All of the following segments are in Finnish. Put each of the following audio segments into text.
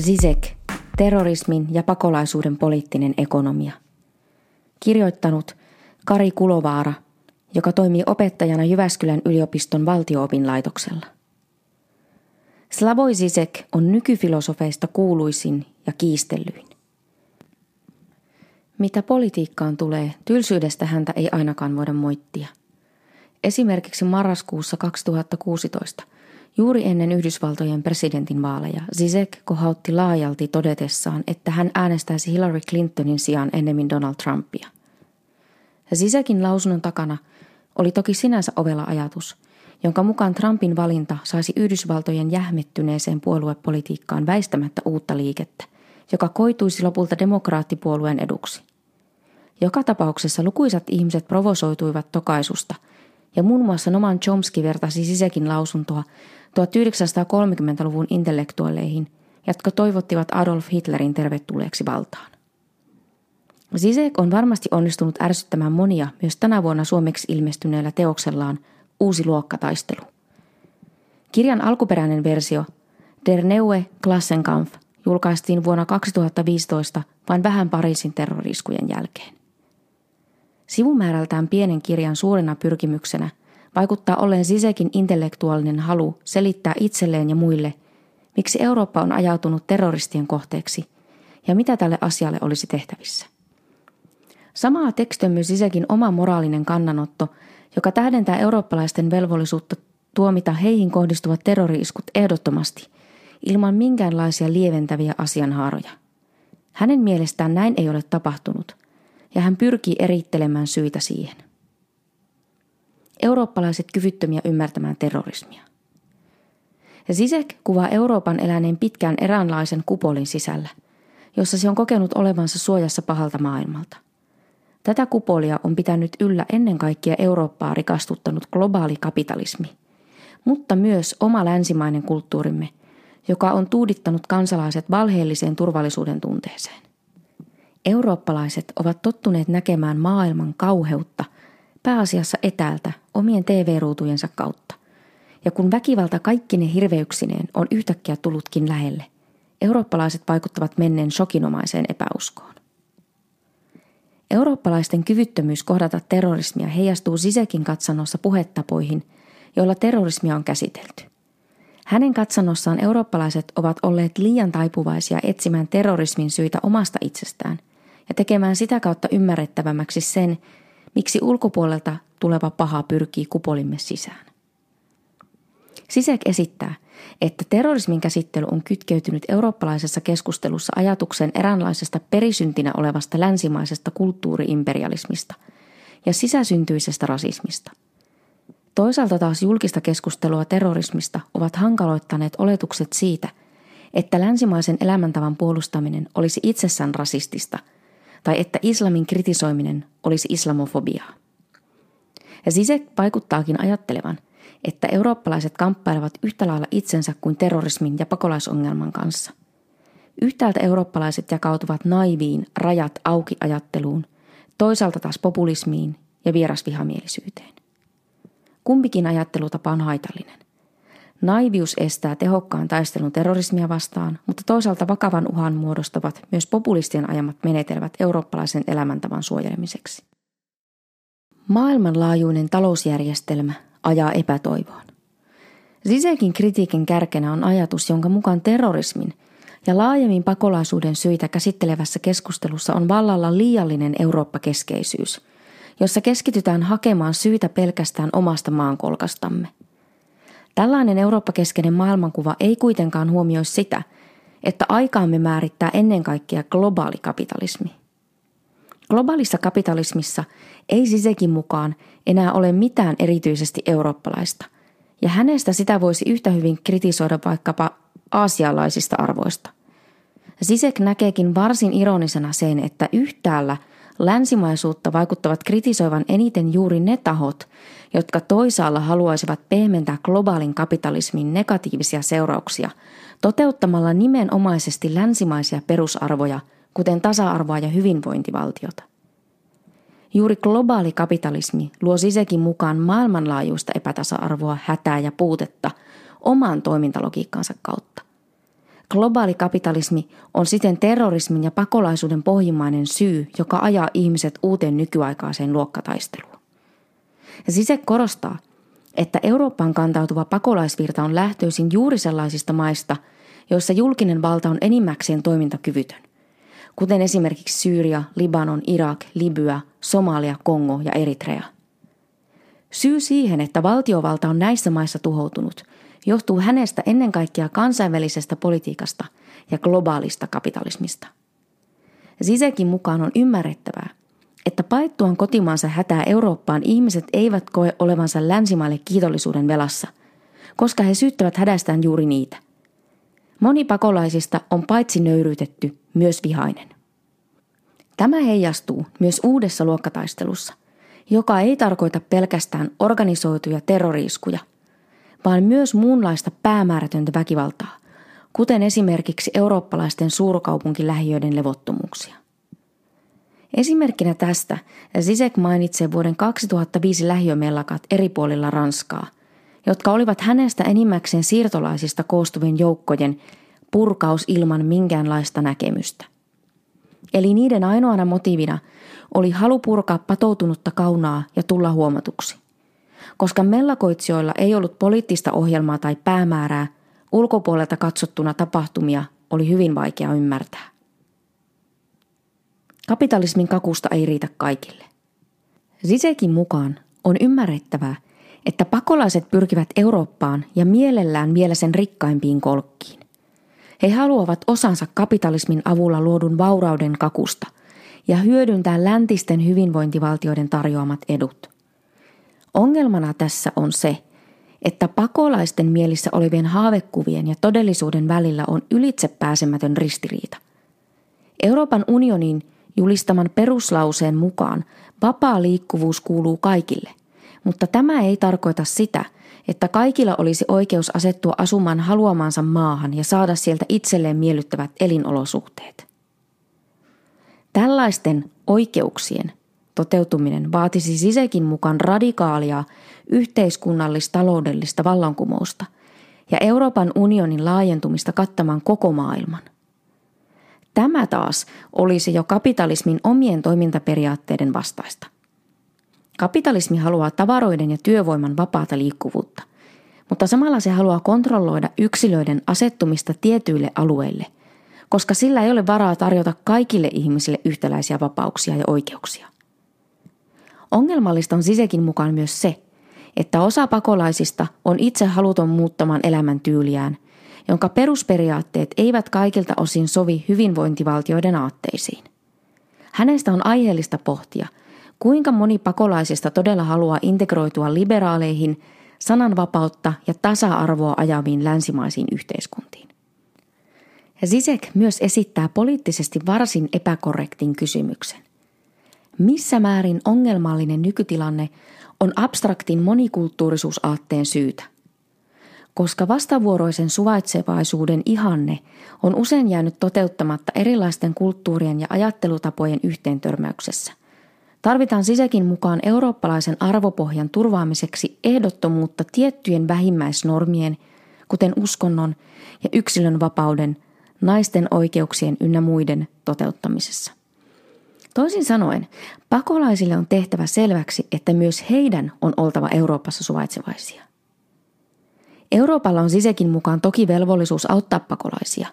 Zizek, terrorismin ja pakolaisuuden poliittinen ekonomia. Kirjoittanut Kari Kulovaara, joka toimii opettajana Jyväskylän yliopiston valtioopinlaitoksella. Slavoj Zizek on nykyfilosofeista kuuluisin ja kiistellyin. Mitä politiikkaan tulee, tylsyydestä häntä ei ainakaan voida moittia. Esimerkiksi marraskuussa 2016, juuri ennen Yhdysvaltojen presidentin vaaleja, Zizek kohautti laajalti todetessaan, että hän äänestäisi Hillary Clintonin sijaan ennemmin Donald Trumpia. Zizekin lausunnon takana oli toki sinänsä ovela ajatus, jonka mukaan Trumpin valinta saisi Yhdysvaltojen jähmettyneeseen puoluepolitiikkaan väistämättä uutta liikettä, joka koituisi lopulta demokraattipuolueen eduksi. Joka tapauksessa lukuisat ihmiset provosoituivat tokaisusta, ja muun muassa Noman Chomsky vertasi sisäkin lausuntoa 1930-luvun intellektuaaleihin, jotka toivottivat Adolf Hitlerin tervetulleeksi valtaan. Zizek on varmasti onnistunut ärsyttämään monia myös tänä vuonna suomeksi ilmestyneellä teoksellaan Uusi luokkataistelu. Kirjan alkuperäinen versio Der Neue Klassenkampf julkaistiin vuonna 2015 vain vähän Pariisin terroriskujen jälkeen. Sivumäärältään pienen kirjan suurena pyrkimyksenä vaikuttaa olleen Sisekin intellektuaalinen halu selittää itselleen ja muille, miksi Eurooppa on ajautunut terroristien kohteeksi ja mitä tälle asialle olisi tehtävissä. Samaa teksti on myös Sisekin oma moraalinen kannanotto, joka tähdentää eurooppalaisten velvollisuutta tuomita heihin kohdistuvat terroriiskut ehdottomasti, ilman minkäänlaisia lieventäviä asianhaaroja. Hänen mielestään näin ei ole tapahtunut, ja hän pyrkii erittelemään syitä siihen. Eurooppalaiset kyvyttömiä ymmärtämään terrorismia. Ja Sisek kuvaa Euroopan eläneen pitkään eräänlaisen kupolin sisällä, jossa se on kokenut olevansa suojassa pahalta maailmalta. Tätä kupolia on pitänyt yllä ennen kaikkea Eurooppaa rikastuttanut globaali kapitalismi, mutta myös oma länsimainen kulttuurimme, joka on tuudittanut kansalaiset valheelliseen turvallisuuden tunteeseen. Eurooppalaiset ovat tottuneet näkemään maailman kauheutta pääasiassa etäältä omien TV-ruutujensa kautta. Ja kun väkivalta kaikkine hirveyksineen on yhtäkkiä tullutkin lähelle, eurooppalaiset vaikuttavat menneen shokinomaiseen epäuskoon. Eurooppalaisten kyvyttömyys kohdata terrorismia heijastuu Sisekin katsannossa puhetapoihin, joilla terrorismia on käsitelty. Hänen katsannossaan eurooppalaiset ovat olleet liian taipuvaisia etsimään terrorismin syitä omasta itsestään – ja tekemään sitä kautta ymmärrettävämmäksi sen, miksi ulkopuolelta tuleva paha pyrkii kupolimme sisään. Sisek esittää, että terrorismin käsittely on kytkeytynyt eurooppalaisessa keskustelussa ajatuksen eräänlaisesta perisyntinä olevasta länsimaisesta kulttuuriimperialismista ja sisäsyntyisestä rasismista. Toisaalta taas julkista keskustelua terrorismista ovat hankaloittaneet oletukset siitä, että länsimaisen elämäntavan puolustaminen olisi itsessään rasistista – tai että islamin kritisoiminen olisi islamofobiaa. Ja Zizek vaikuttaakin ajattelevan, että eurooppalaiset kamppailevat yhtä lailla itsensä kuin terrorismin ja pakolaisongelman kanssa. Yhtäältä eurooppalaiset jakautuvat naiviin, rajat auki ajatteluun, toisaalta taas populismiin ja vierasvihamielisyyteen. Kumpikin ajattelutapa on haitallinen. Naivius estää tehokkaan taistelun terrorismia vastaan, mutta toisaalta vakavan uhan muodostavat myös populistien ajamat menetelmät eurooppalaisen elämäntavan suojelemiseksi. Maailmanlaajuinen talousjärjestelmä ajaa epätoivoon. Zizekin kritiikin kärkenä on ajatus, jonka mukaan terrorismin ja laajemmin pakolaisuuden syitä käsittelevässä keskustelussa on vallalla liiallinen Eurooppa-keskeisyys, jossa keskitytään hakemaan syytä pelkästään omasta maankolkastamme – Tällainen Eurooppa-keskeinen maailmankuva ei kuitenkaan huomioi sitä, että aikaamme määrittää ennen kaikkea globaali kapitalismi. Globaalissa kapitalismissa ei Sisekin mukaan enää ole mitään erityisesti eurooppalaista, ja hänestä sitä voisi yhtä hyvin kritisoida vaikkapa aasialaisista arvoista. Sisek näkeekin varsin ironisena sen, että yhtäällä länsimaisuutta vaikuttavat kritisoivan eniten juuri ne tahot, jotka toisaalla haluaisivat pehmentää globaalin kapitalismin negatiivisia seurauksia toteuttamalla nimenomaisesti länsimaisia perusarvoja, kuten tasa-arvoa ja hyvinvointivaltiota. Juuri globaali kapitalismi luo sisekin mukaan maailmanlaajuista epätasa-arvoa, hätää ja puutetta oman toimintalogiikkansa kautta. Globaali kapitalismi on siten terrorismin ja pakolaisuuden pohjimmainen syy, joka ajaa ihmiset uuteen nykyaikaiseen luokkataisteluun. Ja Sise korostaa, että Eurooppaan kantautuva pakolaisvirta on lähtöisin juuri sellaisista maista, joissa julkinen valta on enimmäkseen toimintakyvytön, kuten esimerkiksi Syyria, Libanon, Irak, Libya, Somalia, Kongo ja Eritrea. Syy siihen, että valtiovalta on näissä maissa tuhoutunut, johtuu hänestä ennen kaikkea kansainvälisestä politiikasta ja globaalista kapitalismista. Sisekin mukaan on ymmärrettävää, että paettuaan kotimaansa hätää Eurooppaan ihmiset eivät koe olevansa länsimaille kiitollisuuden velassa, koska he syyttävät hädästään juuri niitä. Moni pakolaisista on paitsi nöyryytetty, myös vihainen. Tämä heijastuu myös uudessa luokkataistelussa, joka ei tarkoita pelkästään organisoituja terroriiskuja, vaan myös muunlaista päämäärätöntä väkivaltaa, kuten esimerkiksi eurooppalaisten suurkaupunkilähiöiden levottomuuksia. Esimerkkinä tästä Zizek mainitsee vuoden 2005 lähiömellakat eri puolilla Ranskaa, jotka olivat hänestä enimmäkseen siirtolaisista koostuvien joukkojen purkaus ilman minkäänlaista näkemystä. Eli niiden ainoana motiivina oli halu purkaa patoutunutta kaunaa ja tulla huomatuksi. Koska mellakoitsijoilla ei ollut poliittista ohjelmaa tai päämäärää, ulkopuolelta katsottuna tapahtumia oli hyvin vaikea ymmärtää. Kapitalismin kakusta ei riitä kaikille. Sisekin mukaan on ymmärrettävää, että pakolaiset pyrkivät Eurooppaan ja mielellään vielä sen rikkaimpiin kolkkiin. He haluavat osansa kapitalismin avulla luodun vaurauden kakusta ja hyödyntää läntisten hyvinvointivaltioiden tarjoamat edut. Ongelmana tässä on se, että pakolaisten mielissä olevien haavekuvien ja todellisuuden välillä on ylitsepääsemätön ristiriita. Euroopan unionin julistaman peruslauseen mukaan vapaa liikkuvuus kuuluu kaikille, mutta tämä ei tarkoita sitä, että kaikilla olisi oikeus asettua asumaan haluamansa maahan ja saada sieltä itselleen miellyttävät elinolosuhteet. Tällaisten oikeuksien toteutuminen vaatisi sisekin mukaan radikaalia yhteiskunnallis-taloudellista vallankumousta ja Euroopan unionin laajentumista kattamaan koko maailman. Tämä taas olisi jo kapitalismin omien toimintaperiaatteiden vastaista. Kapitalismi haluaa tavaroiden ja työvoiman vapaata liikkuvuutta, mutta samalla se haluaa kontrolloida yksilöiden asettumista tietyille alueille, koska sillä ei ole varaa tarjota kaikille ihmisille yhtäläisiä vapauksia ja oikeuksia. Ongelmallista on sisekin mukaan myös se, että osa pakolaisista on itse haluton muuttamaan elämäntyyliään – jonka perusperiaatteet eivät kaikilta osin sovi hyvinvointivaltioiden aatteisiin. Hänestä on aiheellista pohtia, kuinka moni pakolaisista todella haluaa integroitua liberaaleihin, sananvapautta ja tasa-arvoa ajaviin länsimaisiin yhteiskuntiin. Zizek myös esittää poliittisesti varsin epäkorrektin kysymyksen. Missä määrin ongelmallinen nykytilanne on abstraktin monikulttuurisuusaatteen syytä – koska vastavuoroisen suvaitsevaisuuden ihanne on usein jäänyt toteuttamatta erilaisten kulttuurien ja ajattelutapojen yhteentörmäyksessä. Tarvitaan sisäkin mukaan eurooppalaisen arvopohjan turvaamiseksi ehdottomuutta tiettyjen vähimmäisnormien, kuten uskonnon ja yksilön vapauden, naisten oikeuksien ynnä muiden toteuttamisessa. Toisin sanoen, pakolaisille on tehtävä selväksi, että myös heidän on oltava Euroopassa suvaitsevaisia. Euroopalla on sisekin mukaan toki velvollisuus auttaa pakolaisia,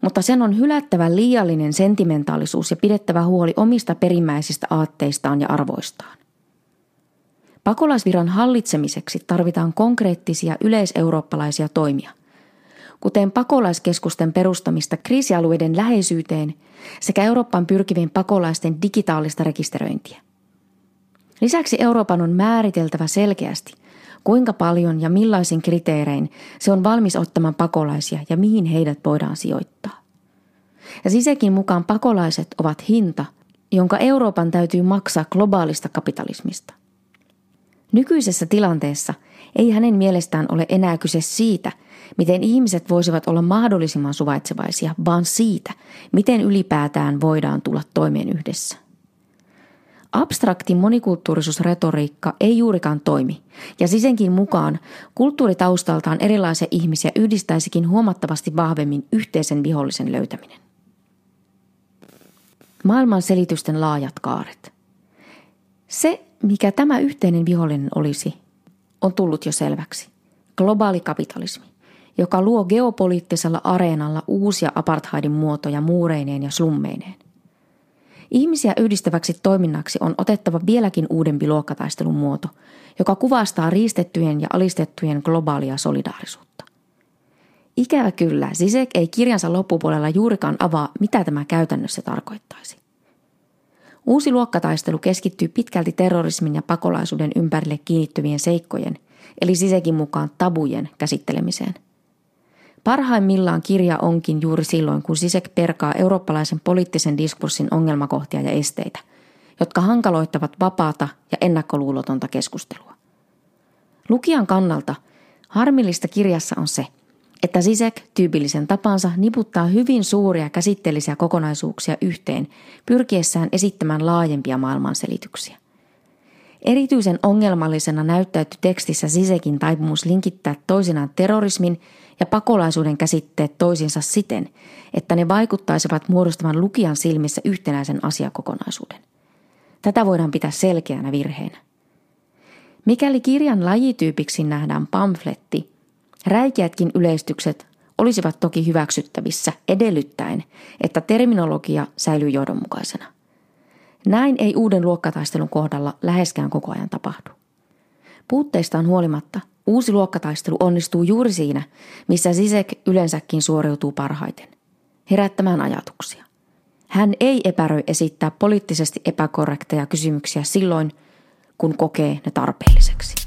mutta sen on hylättävä liiallinen sentimentaalisuus ja pidettävä huoli omista perimmäisistä aatteistaan ja arvoistaan. Pakolaisviran hallitsemiseksi tarvitaan konkreettisia yleiseurooppalaisia toimia, kuten pakolaiskeskusten perustamista kriisialueiden läheisyyteen sekä Eurooppaan pyrkivien pakolaisten digitaalista rekisteröintiä. Lisäksi Euroopan on määriteltävä selkeästi – kuinka paljon ja millaisin kriteerein se on valmis ottamaan pakolaisia ja mihin heidät voidaan sijoittaa. Ja sisekin mukaan pakolaiset ovat hinta, jonka Euroopan täytyy maksaa globaalista kapitalismista. Nykyisessä tilanteessa ei hänen mielestään ole enää kyse siitä, miten ihmiset voisivat olla mahdollisimman suvaitsevaisia, vaan siitä, miten ylipäätään voidaan tulla toimeen yhdessä. Abstrakti monikulttuurisuusretoriikka ei juurikaan toimi, ja sisenkin mukaan kulttuuritaustaltaan erilaisia ihmisiä yhdistäisikin huomattavasti vahvemmin yhteisen vihollisen löytäminen. Maailman selitysten laajat kaaret. Se, mikä tämä yhteinen vihollinen olisi, on tullut jo selväksi. Globaali kapitalismi, joka luo geopoliittisella areenalla uusia apartheidin muotoja muureineen ja slummeineen. Ihmisiä yhdistäväksi toiminnaksi on otettava vieläkin uudempi luokkataistelun muoto, joka kuvastaa riistettyjen ja alistettujen globaalia solidaarisuutta. Ikävä kyllä, Zizek ei kirjansa loppupuolella juurikaan avaa, mitä tämä käytännössä tarkoittaisi. Uusi luokkataistelu keskittyy pitkälti terrorismin ja pakolaisuuden ympärille kiinnittyvien seikkojen, eli Zizekin mukaan tabujen käsittelemiseen – Parhaimmillaan kirja onkin juuri silloin, kun Sisek perkaa eurooppalaisen poliittisen diskurssin ongelmakohtia ja esteitä, jotka hankaloittavat vapaata ja ennakkoluulotonta keskustelua. Lukijan kannalta harmillista kirjassa on se, että Sisek tyypillisen tapansa niputtaa hyvin suuria käsitteellisiä kokonaisuuksia yhteen pyrkiessään esittämään laajempia maailmanselityksiä. Erityisen ongelmallisena näyttäytyi tekstissä Sisekin taipumus linkittää toisinaan terrorismin ja pakolaisuuden käsitteet toisinsa siten, että ne vaikuttaisivat muodostavan lukijan silmissä yhtenäisen asiakokonaisuuden. Tätä voidaan pitää selkeänä virheenä. Mikäli kirjan lajityypiksi nähdään pamfletti, räikeätkin yleistykset olisivat toki hyväksyttävissä edellyttäen, että terminologia säilyy johdonmukaisena. Näin ei uuden luokkataistelun kohdalla läheskään koko ajan tapahdu. Puutteistaan huolimatta uusi luokkataistelu onnistuu juuri siinä, missä Zizek yleensäkin suoriutuu parhaiten, herättämään ajatuksia. Hän ei epäröi esittää poliittisesti epäkorrekteja kysymyksiä silloin, kun kokee ne tarpeelliseksi.